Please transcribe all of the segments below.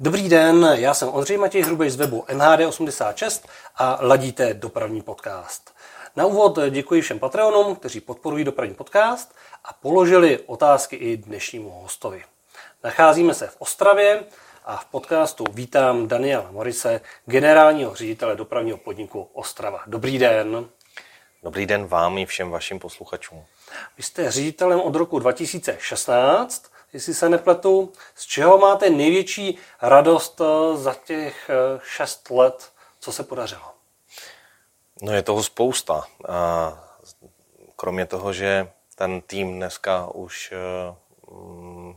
Dobrý den, já jsem Ondřej Matěj Hrubej z webu MHD86 a ladíte dopravní podcast. Na úvod děkuji všem Patreonům, kteří podporují dopravní podcast a položili otázky i dnešnímu hostovi. Nacházíme se v Ostravě a v podcastu vítám Daniela Morise, generálního ředitele dopravního podniku Ostrava. Dobrý den. Dobrý den vám i všem vašim posluchačům. Vy jste ředitelem od roku 2016 jestli se nepletu. Z čeho máte největší radost eh, za těch eh, šest let, co se podařilo? No je toho spousta. A kromě toho, že ten tým dneska už eh,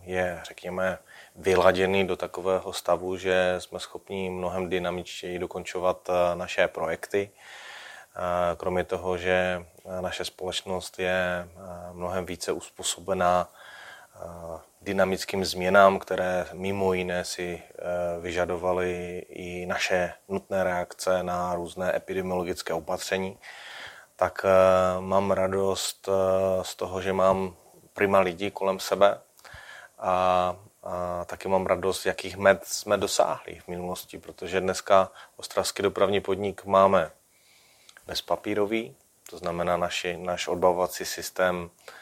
je, řekněme, vyladěný do takového stavu, že jsme schopni mnohem dynamičtěji dokončovat naše projekty. Kromě toho, že naše společnost je mnohem více uspůsobená dynamickým změnám, které mimo jiné si eh, vyžadovaly i naše nutné reakce na různé epidemiologické opatření, tak eh, mám radost eh, z toho, že mám prima lidí kolem sebe a, a taky mám radost, jakých med jsme dosáhli v minulosti, protože dneska Ostravský dopravní podnik máme bezpapírový, to znamená naši, náš odbavovací systém Eh,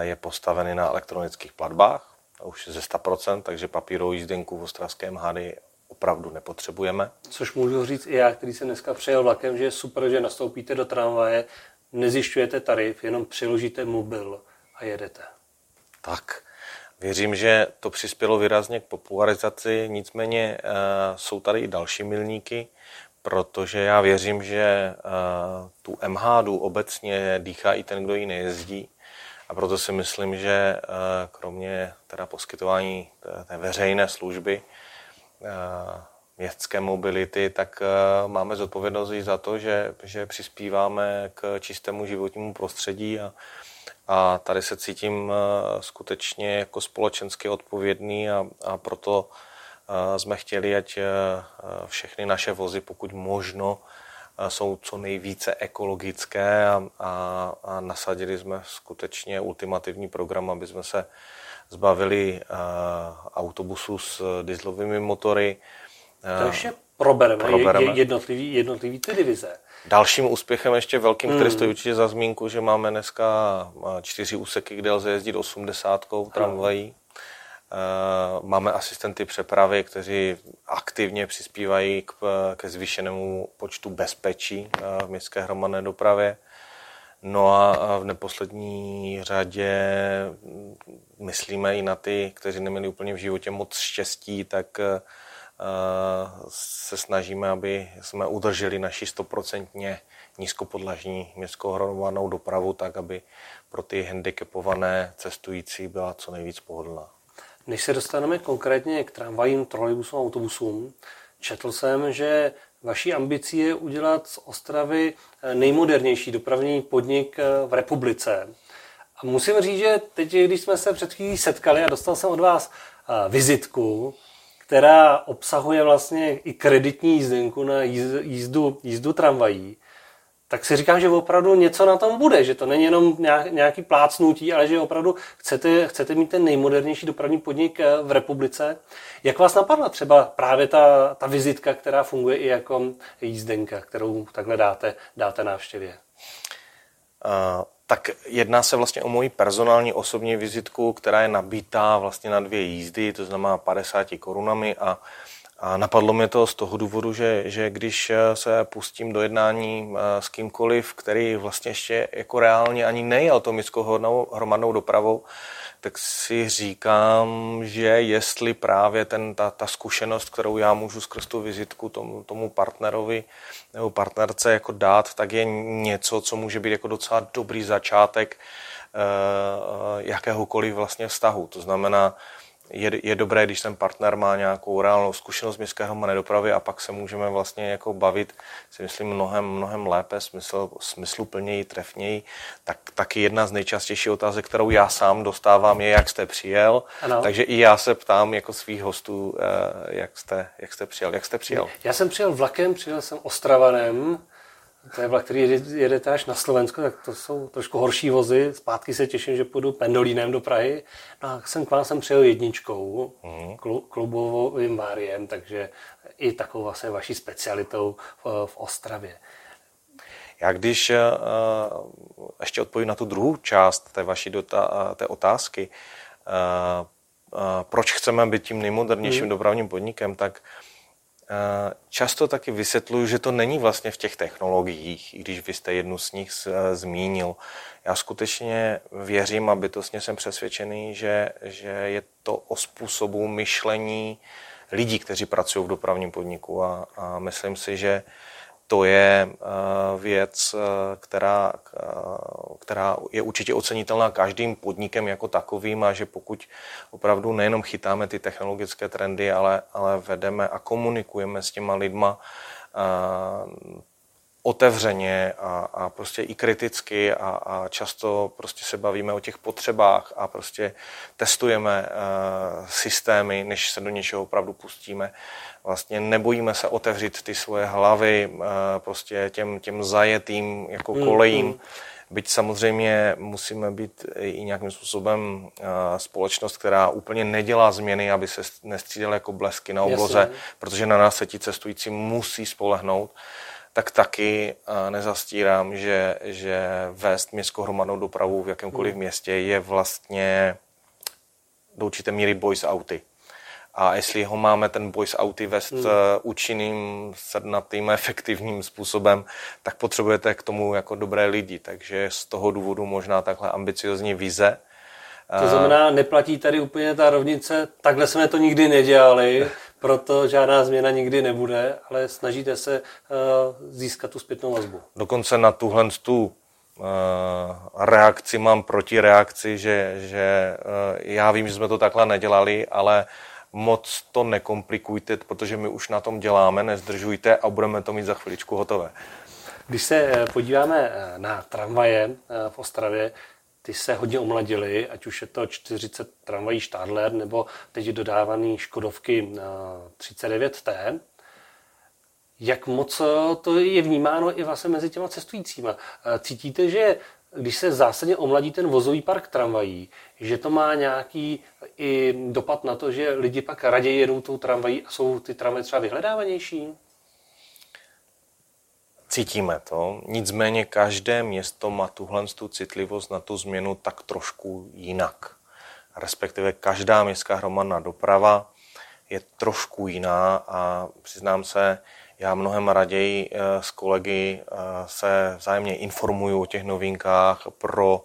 je postavený na elektronických platbách, už ze 100%, takže papírovou jízdenku v ostravském hady opravdu nepotřebujeme. Což můžu říct i já, který jsem dneska přejel vlakem, že je super, že nastoupíte do tramvaje, nezjišťujete tarif, jenom přiložíte mobil a jedete. Tak, věřím, že to přispělo výrazně k popularizaci, nicméně uh, jsou tady i další milníky, protože já věřím, že uh, tu MHDu obecně dýchá i ten, kdo ji nejezdí a proto si myslím, že eh, kromě teda poskytování té veřejné služby, eh, městské mobility, tak eh, máme zodpovědnost i za to, že, že přispíváme k čistému životnímu prostředí a, a tady se cítím skutečně jako společensky odpovědný a, a proto jsme chtěli, ať všechny naše vozy, pokud možno, jsou co nejvíce ekologické a, a, a nasadili jsme skutečně ultimativní program, aby jsme se zbavili autobusů s dieselovými motory. To ještě probereme, probereme. Jednotlivý, jednotlivý ty divize. Dalším úspěchem ještě velkým, hmm. který stojí určitě za zmínku, že máme dneska čtyři úseky, kde lze jezdit 80 tramvají. Eh, máme asistenty přepravy, kteří aktivně přispívají k, ke zvýšenému počtu bezpečí eh, v městské hromadné dopravě. No a v neposlední řadě mm, myslíme i na ty, kteří neměli úplně v životě moc štěstí, tak eh, se snažíme, aby jsme udrželi naši stoprocentně nízkopodlažní městskou hromadnou dopravu, tak aby pro ty handicapované cestující byla co nejvíc pohodlná. Než se dostaneme konkrétně k tramvajím, trolejbusům a autobusům, četl jsem, že vaší ambicí je udělat z Ostravy eh, nejmodernější dopravní podnik eh, v republice. A musím říct, že teď, když jsme se před chvílí setkali a dostal jsem od vás eh, vizitku, která obsahuje vlastně i kreditní jízdenku na jízdu, jízdu tramvají, tak si říkám, že opravdu něco na tom bude, že to není jenom nějaký plácnutí, ale že opravdu chcete, chcete mít ten nejmodernější dopravní podnik eh, v republice. Jak vás napadla třeba právě ta, ta vizitka, která funguje i jako jízdenka, kterou takhle dáte, dáte návštěvě? Uh, tak jedná se vlastně o moji personální osobní vizitku, která je nabítá vlastně na dvě jízdy, to znamená 50 korunami a a napadlo mě to z toho důvodu, že, že když eh, se pustím do jednání eh, s kýmkoliv, který vlastně ještě jako reálně ani nejel tou městskou hromadnou dopravou, tak si říkám, že jestli právě ten, ta, ta zkušenost, kterou já můžu skrz tu vizitku tomu, tomu partnerovi nebo partnerce jako dát, tak je něco, co může být jako docela dobrý začátek eh, jakéhokoliv vlastně vztahu. To znamená, je, je dobré, když ten partner má nějakou reálnou zkušenost městské hromadné dopravy a pak se můžeme vlastně jako bavit, si myslím, mnohem, mnohem lépe, smysl, smysluplněji, trefněji. Tak, taky jedna z nejčastějších otázek, kterou já sám dostávám, je, jak jste přijel. Ano. Takže i já se ptám jako svých hostů, eh, jak jste, jak jste přijel. Jak jste přijel? Já jsem přijel vlakem, přijel jsem Ostravanem, To je vlak, který jede, jedete až na Slovensko, tak to jsou trošku horší vozy. Zpátky se těším, že půjdu pendolínem do Prahy. No a jsem k vám jsem přijel jedničkou, mm. klubovým váriem, takže i takovou vlastně vaší specialitou v, v Ostravě. Já když uh, ještě odpovím na tu druhou část té vaší dota, té otázky, uh, uh, proč chceme být tím nejmodernějším mm. dopravním podnikem, tak uh, Eh, často taky vysvětluju, že to není vlastně v těch technologiích, i když vy jste jednu z nich eh, zmínil. Já skutečně věřím a bytostně jsem přesvědčený, že, že je to o způsobu myšlení lidí, kteří pracují v dopravním podniku a, a myslím si, že to je eh, věc, eh, která, eh, která je určitě ocenitelná každým podnikem jako takovým a že pokud opravdu nejenom chytáme ty technologické trendy, ale, ale vedeme a komunikujeme s těma lidma otevřeně a, a prostě i kriticky a, a často prostě se bavíme o těch potřebách a prostě testujeme uh, systémy, než se do něčeho opravdu pustíme. Vlastně nebojíme se otevřít ty svoje hlavy uh, prostě těm, těm zajetým jako mm, kolejím. Mm. Byť samozřejmě musíme být i nějakým způsobem uh, společnost, která úplně nedělá změny, aby se nestřídala jako blesky na obloze, Jasně. protože na nás se ti cestující musí spolehnout. Tak taky nezastírám, že, že vést městskou hromadnou dopravu v jakémkoliv hmm. městě je vlastně do určité míry boj s auty. A jestli ho máme ten boj s auty vést hmm. Eh, účinným, sednatým, efektivním způsobem, tak potřebujete k tomu jako dobré lidi. Takže z toho důvodu možná takhle ambiciozní vize, to znamená, neplatí tady úplně ta rovnice, takhle jsme to nikdy nedělali, proto žádná změna nikdy nebude, ale snažíte se uh, získat tu zpětnou vazbu. Dokonce na tuhle tu reakci mám proti reakci, že, že já vím, že jsme to takhle nedělali, ale moc to nekomplikujte, protože my už na tom děláme, nezdržujte a budeme to mít za chviličku hotové. Když se podíváme na tramvaje v Ostravě, ty se hodně omladily, ať už je to 40 tramvají Stadler nebo teď dodávaný Škodovky 39T. Eh, Jak moc eh, to je vnímáno i vlastně mezi těma cestujícíma? Eh, cítíte, že když se zásadně omladí ten vozový park tramvají, že to má nějaký i dopad na to, že lidi pak raději jedou tou tramvají a jsou ty tramvaje třeba vyhledávanější? Cítíme to, nicméně každé město má tuhle tu citlivost na tu změnu tak trošku jinak. Respektive každá městská hromadná doprava je trošku jiná a přiznám se, já mnohem raději eh, s kolegy eh, se vzájemně informuju o těch novinkách pro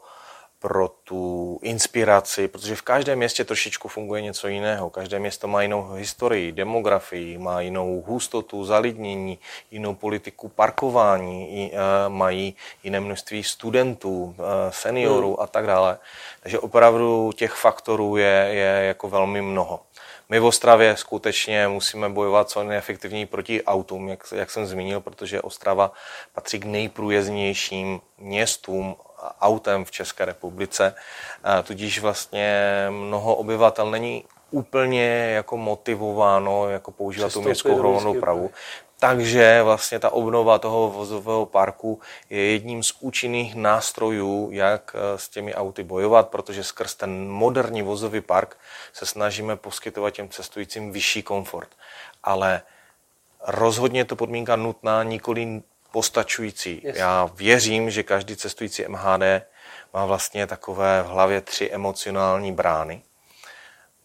pro tu inspiraci, protože v každém městě trošičku funguje něco jiného. Každé město má jinou historii, demografii, má jinou hustotu, zalidnění, jinou politiku parkování, eh, mají jiné množství studentů, seniorů hmm. a tak dále. Takže opravdu těch faktorů je, je jako velmi mnoho. My v Ostravě skutečně musíme bojovat co nejefektivněji proti autům, jak, jak jsem zmínil, protože Ostrava patří k nejprůjezdnějším městům autem v České republice, tudíž vlastně mnoho obyvatel není úplně jako motivováno jako používat tu městskou hromadnou dopravu. Takže vlastně ta obnova toho vozového parku je jedním z účinných nástrojů, jak e, s těmi auty bojovat, protože skrz ten moderní vozový park se snažíme poskytovat těm cestujícím vyšší komfort. Ale rozhodně je to podmínka nutná, nikoli postačující. Yes. Já věřím, že každý cestující MHD má vlastně takové v hlavě tři emocionální brány.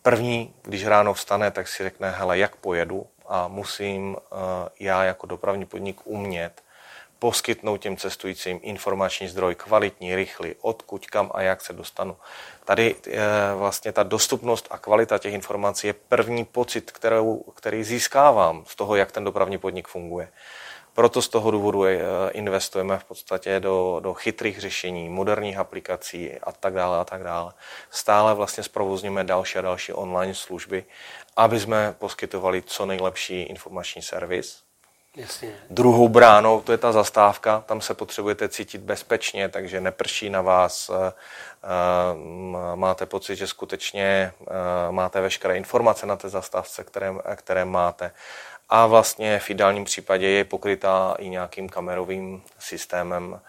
První, když ráno vstane, tak si řekne, hele, jak pojedu a musím uh, já jako dopravní podnik umět poskytnout těm cestujícím informační zdroj, kvalitní, rychlý, odkud, kam a jak se dostanu. Tady uh, vlastně ta dostupnost a kvalita těch informací je první pocit, kterou, který získávám z toho, jak ten dopravní podnik funguje. Proto z toho důvodu eh, investujeme v podstatě do, do chytrých řešení, moderních aplikací a tak dále a tak dále. Stále vlastně zprovozňujeme další a další online služby, aby jsme poskytovali co nejlepší informační servis. Jasně. Druhou bránou, to je ta zastávka, tam se potřebujete cítit bezpečně, takže neprší na vás, eh, eh, máte pocit, že skutečně máte veškeré informace na té zastávce, které, které máte a vlastně v ideálním případě je pokrytá i nějakým kamerovým systémem.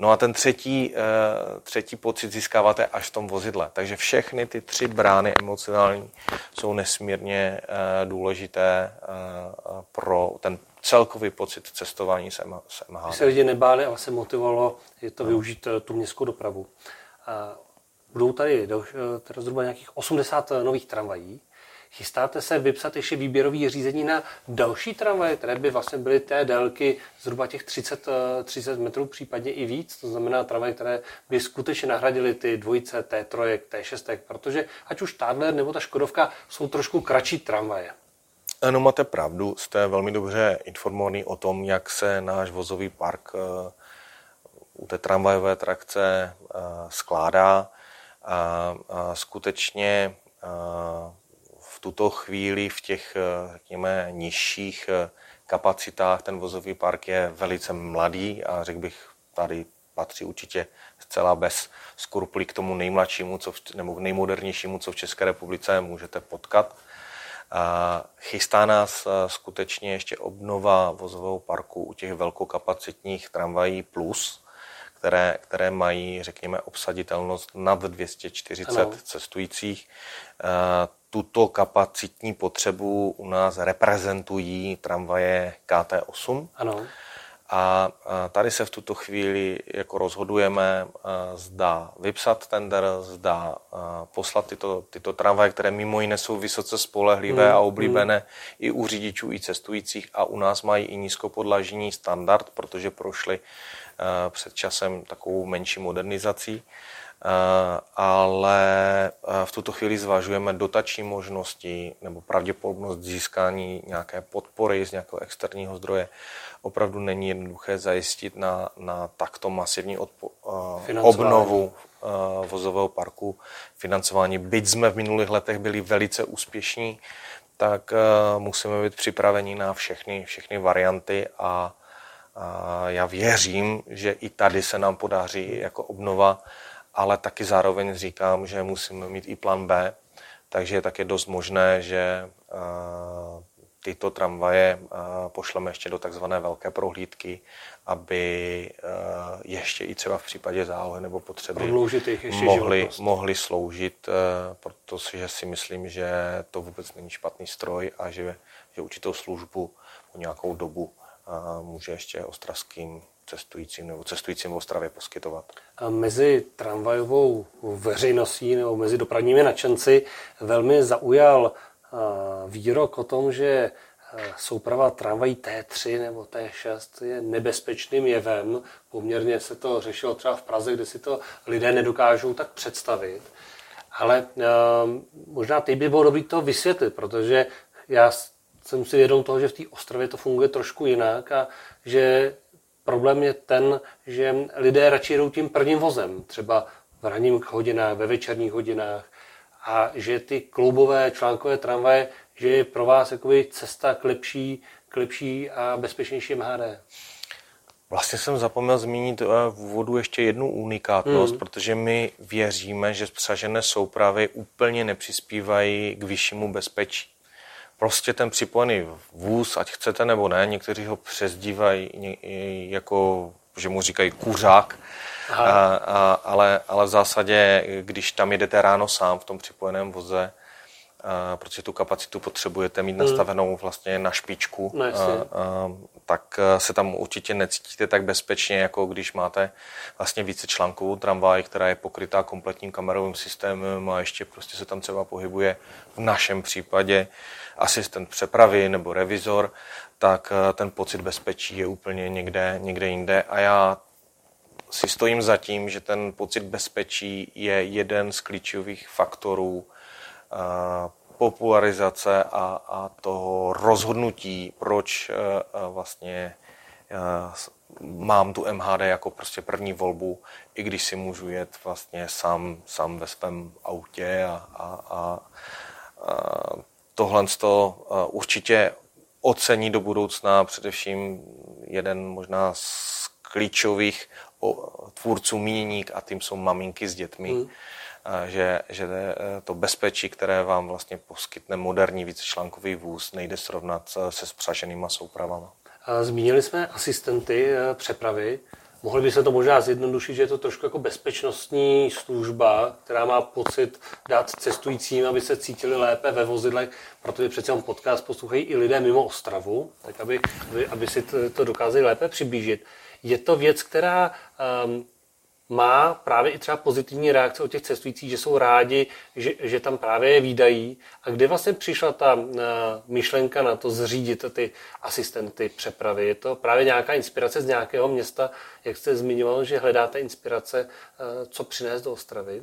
No a ten třetí, eh, třetí pocit získáváte až v tom vozidle. Takže všechny ty tři brány emocionální jsou nesmírně eh, důležité eh, pro ten celkový pocit cestování s MHD. Když se lidi nebáli, ale se motivovalo je to no. využít tu městskou dopravu. Budou tady teda zhruba nějakých 80 nových tramvají. Chystáte se vypsat ještě výběrový řízení na další tramvaje, které by vlastně byly té délky zhruba těch 30, 30 eh, metrů, případně i víc, to znamená tramvaje, které by skutečně nahradily ty dvojice T3, T6, protože ať už Tadler nebo ta Škodovka jsou trošku kratší tramvaje. Ano, máte pravdu, jste velmi dobře informovaný o tom, jak se náš vozový park eh, u té tramvajové trakce eh, skládá. A skutečně v tuto chvíli v těch, eh, řekněme, nižších eh, kapacitách ten vozový park je velice mladý a řekl bych, tady patří určitě zcela bez skrupulí k tomu nejmladšímu, co v, nebo nejmodernějšímu, co v České republice můžete potkat. A chystá nás eh, skutečně ještě obnova vozového parku u těch velkokapacitních tramvají plus, které, které mají, řekněme, obsaditelnost nad 240 ano. cestujících tuto kapacitní potřebu u nás reprezentují tramvaje KT8. Ano. A tady se v tuto chvíli jako rozhodujeme, zda vypsat tender, zda poslat tyto, tyto tramvaje, které mimo jiné jsou vysoce spolehlivé mm, a oblíbené mm. i u řidičů, i cestujících a u nás mají i nízkopodlažní standard, protože prošli před časem takovou menší modernizací. Eh, ale eh, v tuto chvíli zvažujeme dotační možnosti nebo pravděpodobnost získání nějaké podpory z nějakého externího zdroje. Opravdu není jednoduché zajistit na, na takto masivní odpo, uh, obnovu vozového parku financování. Byť jsme v minulých letech byli velice úspěšní, tak musíme být připraveni na všechny, všechny varianty a, a já věřím, že i tady se nám podaří jako obnova ale taky zároveň říkám, že musíme mít i plán B, takže je také dost možné, že eh, tyto tramvaje eh, pošleme ještě do takzvané velké prohlídky, aby eh, ještě i třeba v případě zálohy nebo potřeby mohli, mohli sloužit, protože si myslím, že to vůbec není špatný stroj a že, že určitou službu po nějakou dobu může ještě ostravským cestujícím nebo cestujícím v Ostravě poskytovat. A mezi tramvajovou veřejností nebo mezi dopravními nadšenci velmi zaujal výrok o tom, že souprava tramvají T3 nebo T6 je nebezpečným jevem. Poměrně se to řešilo třeba v Praze, kde si to lidé nedokážou tak představit. Ale možná teď by bylo dobré to vysvětlit, protože já jsem si vědom toho, že v té Ostravě to funguje trošku jinak a že Problém je ten, že lidé radši jedou tím prvním vozem, třeba v ranních hodinách, ve večerních hodinách a že ty kloubové článkové tramvaje, že je pro vás jakoby cesta k lepší, k lepší a bezpečnější MHD. Vlastně jsem zapomněl zmínit eh, v úvodu ještě jednu unikátnost, hmm. protože my věříme, že spřažené soupravy úplně nepřispívají k vyššímu bezpečí prostě ten připojený vůz, ať chcete nebo ne, někteří ho přezdívají jako, že mu říkají kuřák, a, a, ale, ale v zásadě, když tam jedete ráno sám v tom připojeném voze, a, protože tu kapacitu potřebujete mít hmm. nastavenou vlastně na špičku, no, a, a, tak se tam určitě necítíte tak bezpečně, jako když máte vlastně více článkovou tramvaj, která je pokrytá kompletním kamerovým systémem a ještě prostě se tam třeba pohybuje v našem případě asistent přepravy nebo revizor, tak eh, ten pocit bezpečí je úplně někde, někde jinde. A já si stojím za tím, že ten pocit bezpečí je jeden z klíčových faktorů eh, popularizace a, a toho rozhodnutí, proč eh, vlastně mám tu MHD jako prostě první volbu, i když si můžu jet vlastně sám, sám ve svém autě a, a, a, a tohle to eh, určitě ocení do budoucna především jeden možná z klíčových tvůrců míněník a tím jsou maminky s dětmi. Hmm. že, že to bezpečí, které vám vlastně poskytne moderní vícečlánkový vůz, nejde srovnat se spřaženýma soupravama. Zmínili jsme asistenty přepravy. Mohli by se to možná zjednodušit, že je to trošku jako bezpečnostní služba, která má pocit dát cestujícím, aby se cítili lépe ve vozidlech, protože přece on podcast poslouchají i lidé mimo Ostravu, tak aby, aby, aby si to, to dokázali lépe přiblížit. Je to věc, která um, má právě i třeba pozitivní reakce od těch cestujících, že jsou rádi, že, že tam právě je výdají. A kde vlastně přišla ta uh, myšlenka na to zřídit ty asistenty přepravy? Je to právě nějaká inspirace z nějakého města, jak jste zmiňoval, že hledáte inspirace, uh, co přinést do Ostravy?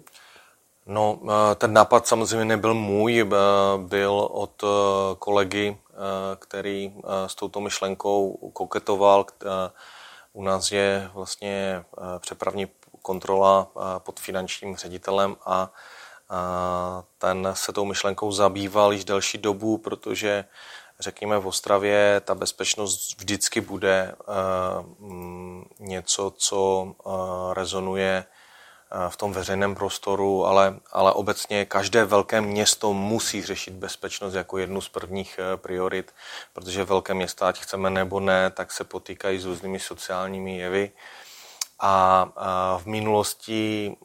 No, uh, ten nápad samozřejmě nebyl můj, byl od kolegy, který s touto myšlenkou koketoval. U nás je vlastně přepravní kontrola pod finančním ředitelem a ten se tou myšlenkou zabýval již delší dobu, protože řekněme v Ostravě ta bezpečnost vždycky bude mm, něco, co rezonuje v tom veřejném prostoru, ale, ale obecně každé velké město musí řešit bezpečnost jako jednu z prvních priorit, protože velké města, ať chceme nebo ne, tak se potýkají s různými sociálními jevy a v minulosti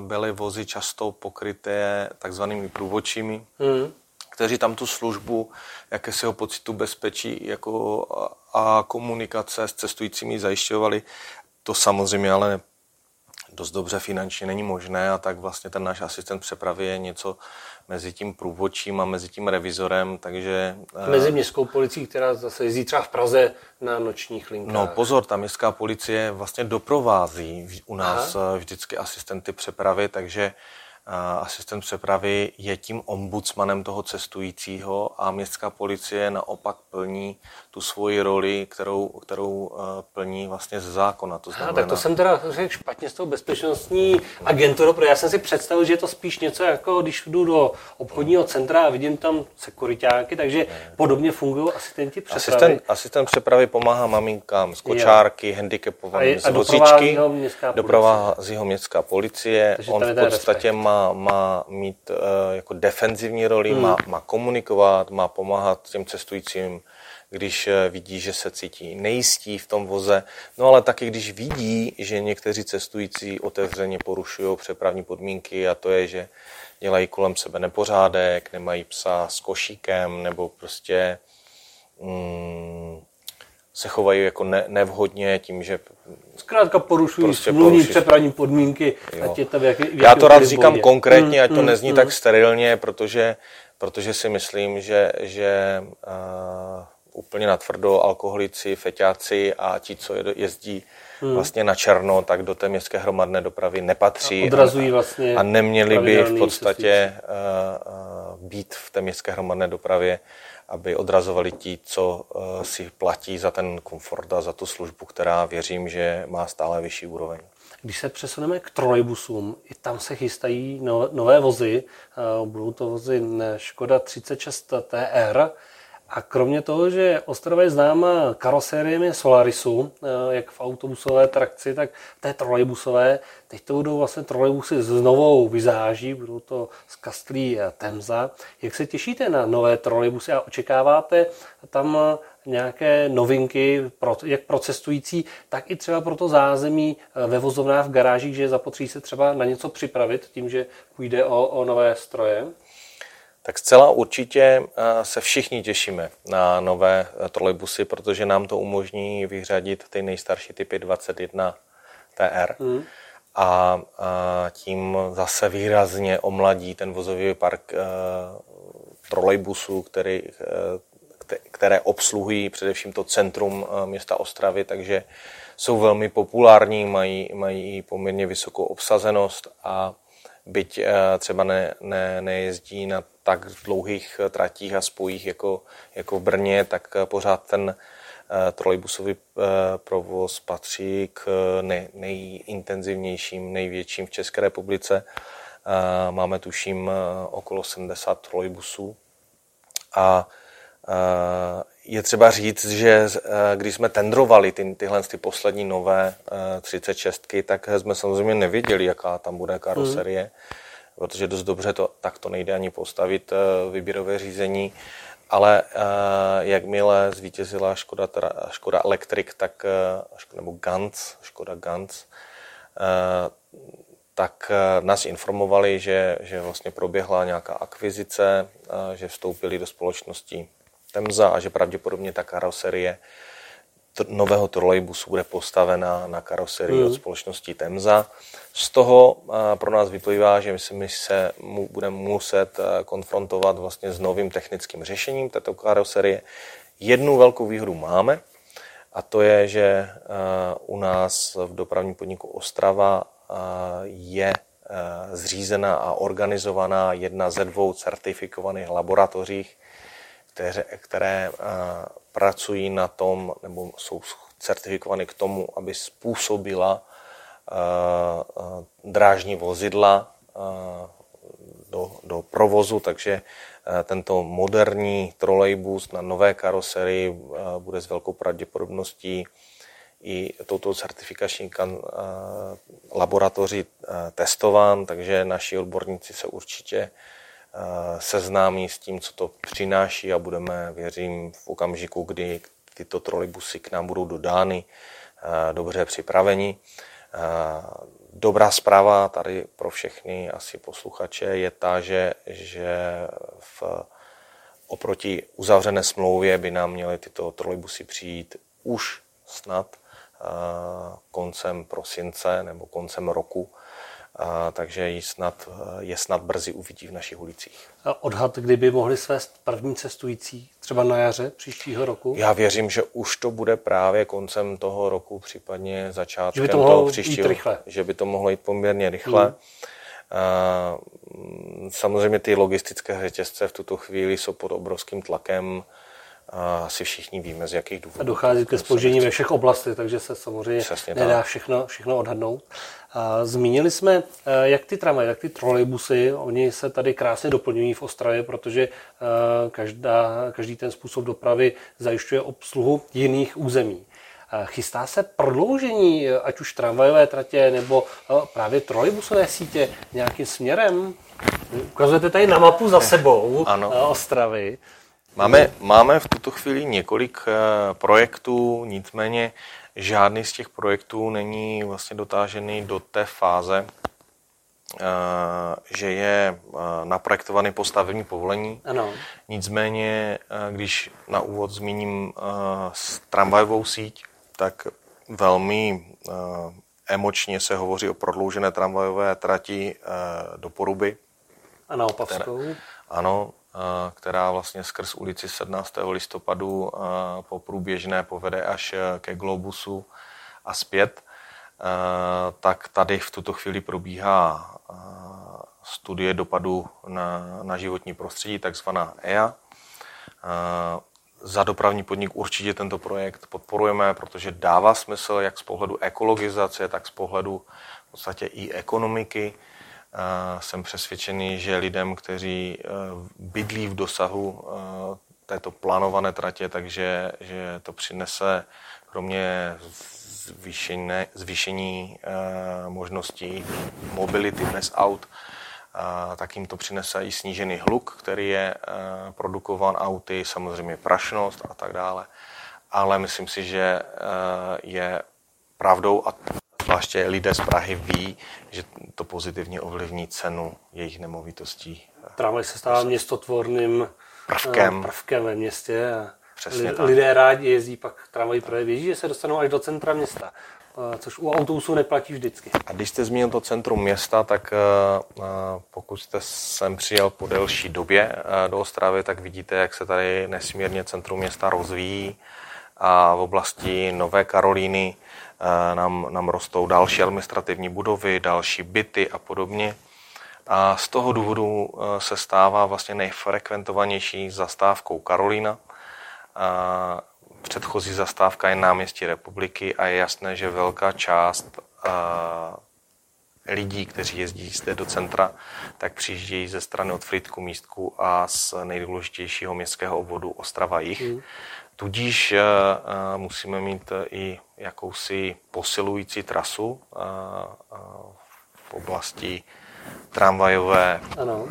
byly vozy často pokryté takzvanými průvodčími, mm. kteří tam tu službu jakésiho pocitu bezpečí jako a komunikace s cestujícími zajišťovali. To samozřejmě ale dost dobře finančně není možné a tak vlastně ten náš asistent přepravy je něco mezi tím průvodčím a mezi tím revizorem, takže... Mezi eh, městskou policií, která zase jezdí třeba v Praze na nočních linkách. No pozor, ta městská policie vlastně doprovází u nás Aha. vždycky asistenty přepravy, takže asistent přepravy je tím ombudsmanem toho cestujícího a městská policie naopak plní tu svoji roli, kterou, kterou eh, plní vlastně ze zákona. To znamená... tak to jsem teda řekl špatně s tou bezpečnostní agenturou, protože já jsem si představil, že je to spíš něco jako když jdu do obchodního centra a vidím tam sekuritáky, takže podobně fungují asistenti přepravy. Asistent, asistent přepravy pomáhá maminkám z kočárky, handicapovaným z vozíčky, doprovází ho městská policie, on v podstatě má má, mít uh, jako defenzivní roli, hmm. má, má komunikovat, má pomáhat těm cestujícím, když uh, vidí, že se cítí nejistí v tom voze, no ale taky když vidí, že někteří cestující otevřeně porušují přepravní podmínky a to je, že dělají kolem sebe nepořádek, nemají psa s košíkem nebo prostě mm, se chovají jako ne, nevhodně tím, že Zkrátka porušují prostě smluvní přepravní podmínky. Ať je to v jaký, v Já to rád říkám bodě. konkrétně, mm, ať to mm, nezní mm. tak sterilně, protože, protože si myslím, že, že uh, úplně natvrdo alkoholici, feťáci a ti, co jezdí hmm. vlastně na černo, tak do té městské hromadné dopravy nepatří. A odrazují vlastně a neměli by v podstatě uh, uh, být v té městské hromadné dopravě aby odrazovali ti, co eh, si platí za ten komfort a za tu službu, která věřím, že má stále vyšší úroveň. Když se přesuneme k trolejbusům, i tam se chystají nové vozy. Eh, budou to vozy Škoda 36 TR, a kromě toho, že Ostrava je známa karosériemi Solarisu, eh, jak v autobusové trakci, tak té trolejbusové, teď to budou vlastně trolejbusy s novou vizáží, budou to z Kastlí Temza. Jak se těšíte na nové trolejbusy a očekáváte tam nějaké novinky, jak pro cestující, tak i třeba pro to zázemí eh, ve vozovnách v garážích, že zapotří se třeba na něco připravit tím, že půjde o, o nové stroje? Tak zcela určitě eh, se všichni těšíme na nové eh, trolejbusy, protože nám to umožní vyřadit ty nejstarší typy 21 TR. Hmm. A, tím zase výrazně omladí ten vozový park eh, trolejbusů, který, které obsluhují především to centrum města Ostravy, takže jsou velmi populární, mají, mají poměrně vysokou obsazenost a byť třeba ne, ne, nejezdí na tak dlouhých eh, tratích a spojích jako, jako v Brně, tak eh, pořád ten eh, trolejbusový provoz patří k nej, nejintenzivnějším, největším v České republice. Máme tuším okolo 70 trolejbusů. A je třeba říct, že když jsme tendrovali ty, tyhle ty poslední nové 36, tak jsme samozřejmě nevěděli, jaká tam bude karoserie. Hmm protože dost dobře to takto nejde ani postavit výběrové řízení, ale jakmile zvítězila Škoda, teda Škoda Electric, tak, nebo Gantz, Škoda Gantz, tak nás informovali, že, že vlastně proběhla nějaká akvizice, že vstoupili do společnosti Temza a že pravděpodobně ta karoserie nového trolejbusu bude postavena na karoserii mm. od společnosti Temza. Z toho pro nás vyplývá, že my se mu budeme muset konfrontovat vlastně s novým technickým řešením této karoserie. Jednu velkou výhodu máme, a to je, že u nás v dopravním podniku Ostrava je zřízena a organizovaná jedna ze dvou certifikovaných laboratořích, které, které pracují na tom, nebo jsou certifikovány k tomu, aby způsobila drážní vozidla do, do provozu, takže tento moderní trolejbus na nové karoserii bude s velkou pravděpodobností i touto certifikační laboratoři testován, takže naši odborníci se určitě seznámí s tím, co to přináší a budeme, věřím, v okamžiku, kdy tyto trolejbusy k nám budou dodány, dobře připraveni. Dobrá zpráva tady pro všechny asi posluchače je ta, že, že v, oproti uzavřené smlouvě by nám měly tyto trolejbusy přijít už snad koncem prosince nebo koncem roku a, takže ji snad, je snad brzy uvidí v našich ulicích. A odhad, kdyby mohli svést první cestující, třeba na jaře příštího roku? Já věřím, že už to bude právě koncem toho roku, případně začátkem že by to mohlo toho příštího. Jít rychle. Že by to mohlo jít poměrně rychle. Hmm. A, samozřejmě ty logistické řetězce v tuto chvíli jsou pod obrovským tlakem asi všichni víme, z jakých důvodů. A dochází ke spoždění ve všech oblastech, takže se samozřejmě Přesně nedá všechno, všechno odhadnout. Zmínili jsme, eh, jak ty tramvaje, jak ty trolejbusy, oni se tady krásně doplňují v Ostravě, protože eh, každá, každý ten způsob dopravy zajišťuje obsluhu jiných území. Chystá se prodloužení, ať už tramvajové tratě nebo eh, právě trolejbusové sítě nějakým směrem? Ukazujete tady na mapu za sebou ano. Ostravy. Máme, máme v tuto chvíli několik projektů, nicméně žádný z těch projektů není vlastně dotážený do té fáze, eh, že je eh, naprojektovaný postavení povolení. Ano. Nicméně, eh, když na úvod zmíním tramvajovou síť, tak velmi emočně se hovoří o prodloužené tramvajové trati do Poruby. A na Opavskou. Které, ano, která vlastně skrz ulici 17. listopadu po průběžné povede až e, ke Globusu a zpět, e, tak tady v tuto chvíli probíhá e, studie dopadu na, na životní prostředí, takzvaná EIA. Za dopravní podnik určitě tento projekt podporujeme, protože dává smysl jak z pohledu ekologizace, tak z pohledu v podstatě i ekonomiky jsem přesvědčený, že lidem, kteří eh, bydlí v dosahu eh, této plánované tratě, takže že to přinese kromě zvýšené, zvýšení eh, možností mobility bez aut, tak jim to přinese i snížený hluk, který je produkován auty, samozřejmě prašnost a tak dále. Ale myslím si, že je pravdou a zvláště lidé z Prahy ví, že to pozitivně ovlivní cenu jejich nemovitostí. Tramvaj se stává městotvorným prvkem, eh, prvkem ve městě. A Přesně tak. lidé rádi jezdí pak tramvaj projekt, vědí, že se dostanou až do centra města, eh, což u autobusů neplatí vždycky. A když jste zmínil to centrum města, tak eh, pokud jste sem přijel po delší době do Ostravy, tak vidíte, jak se tady nesmírně centrum města rozvíjí a v oblasti Nové Karolíny Eh, nám, nám rostou další administrativní budovy, další byty a podobně. A z toho důvodu eh, se stává vlastně nejfrekventovanější zastávkou Karolína. A předchozí zastávka je náměstí republiky a je jasné, že velká část eh, lidí, kteří jezdí zde do centra, tak přijíždějí ze strany od Fritku místku a z nejdůležitějšího městského obvodu Ostrava Jich. Mm. Tudíž musíme mít i jakousi posilující trasu v oblasti tramvajové ano.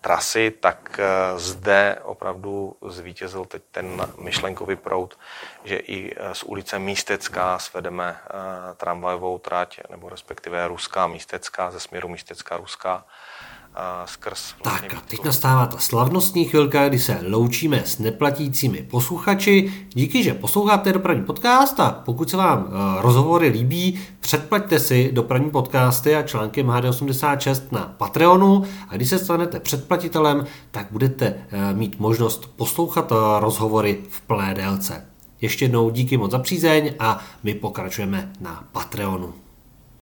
trasy, tak zde opravdu zvítězil teď ten myšlenkový proud, že i z ulice Místecká svedeme tramvajovou trať, nebo respektive Ruská Místecká, ze směru Místecká Ruská, skrz... Vlastně tak a teď nastává ta slavnostní chvilka, kdy se loučíme s neplatícími posluchači. Díky, že posloucháte dopravní podcast a pokud se vám uh, rozhovory líbí, předplaťte si dopravní podcasty a články MHD86 na Patreonu a když se stanete předplatitelem, tak budete uh, mít možnost poslouchat uh, rozhovory v plné délce. Ještě jednou díky moc za přízeň a my pokračujeme na Patreonu.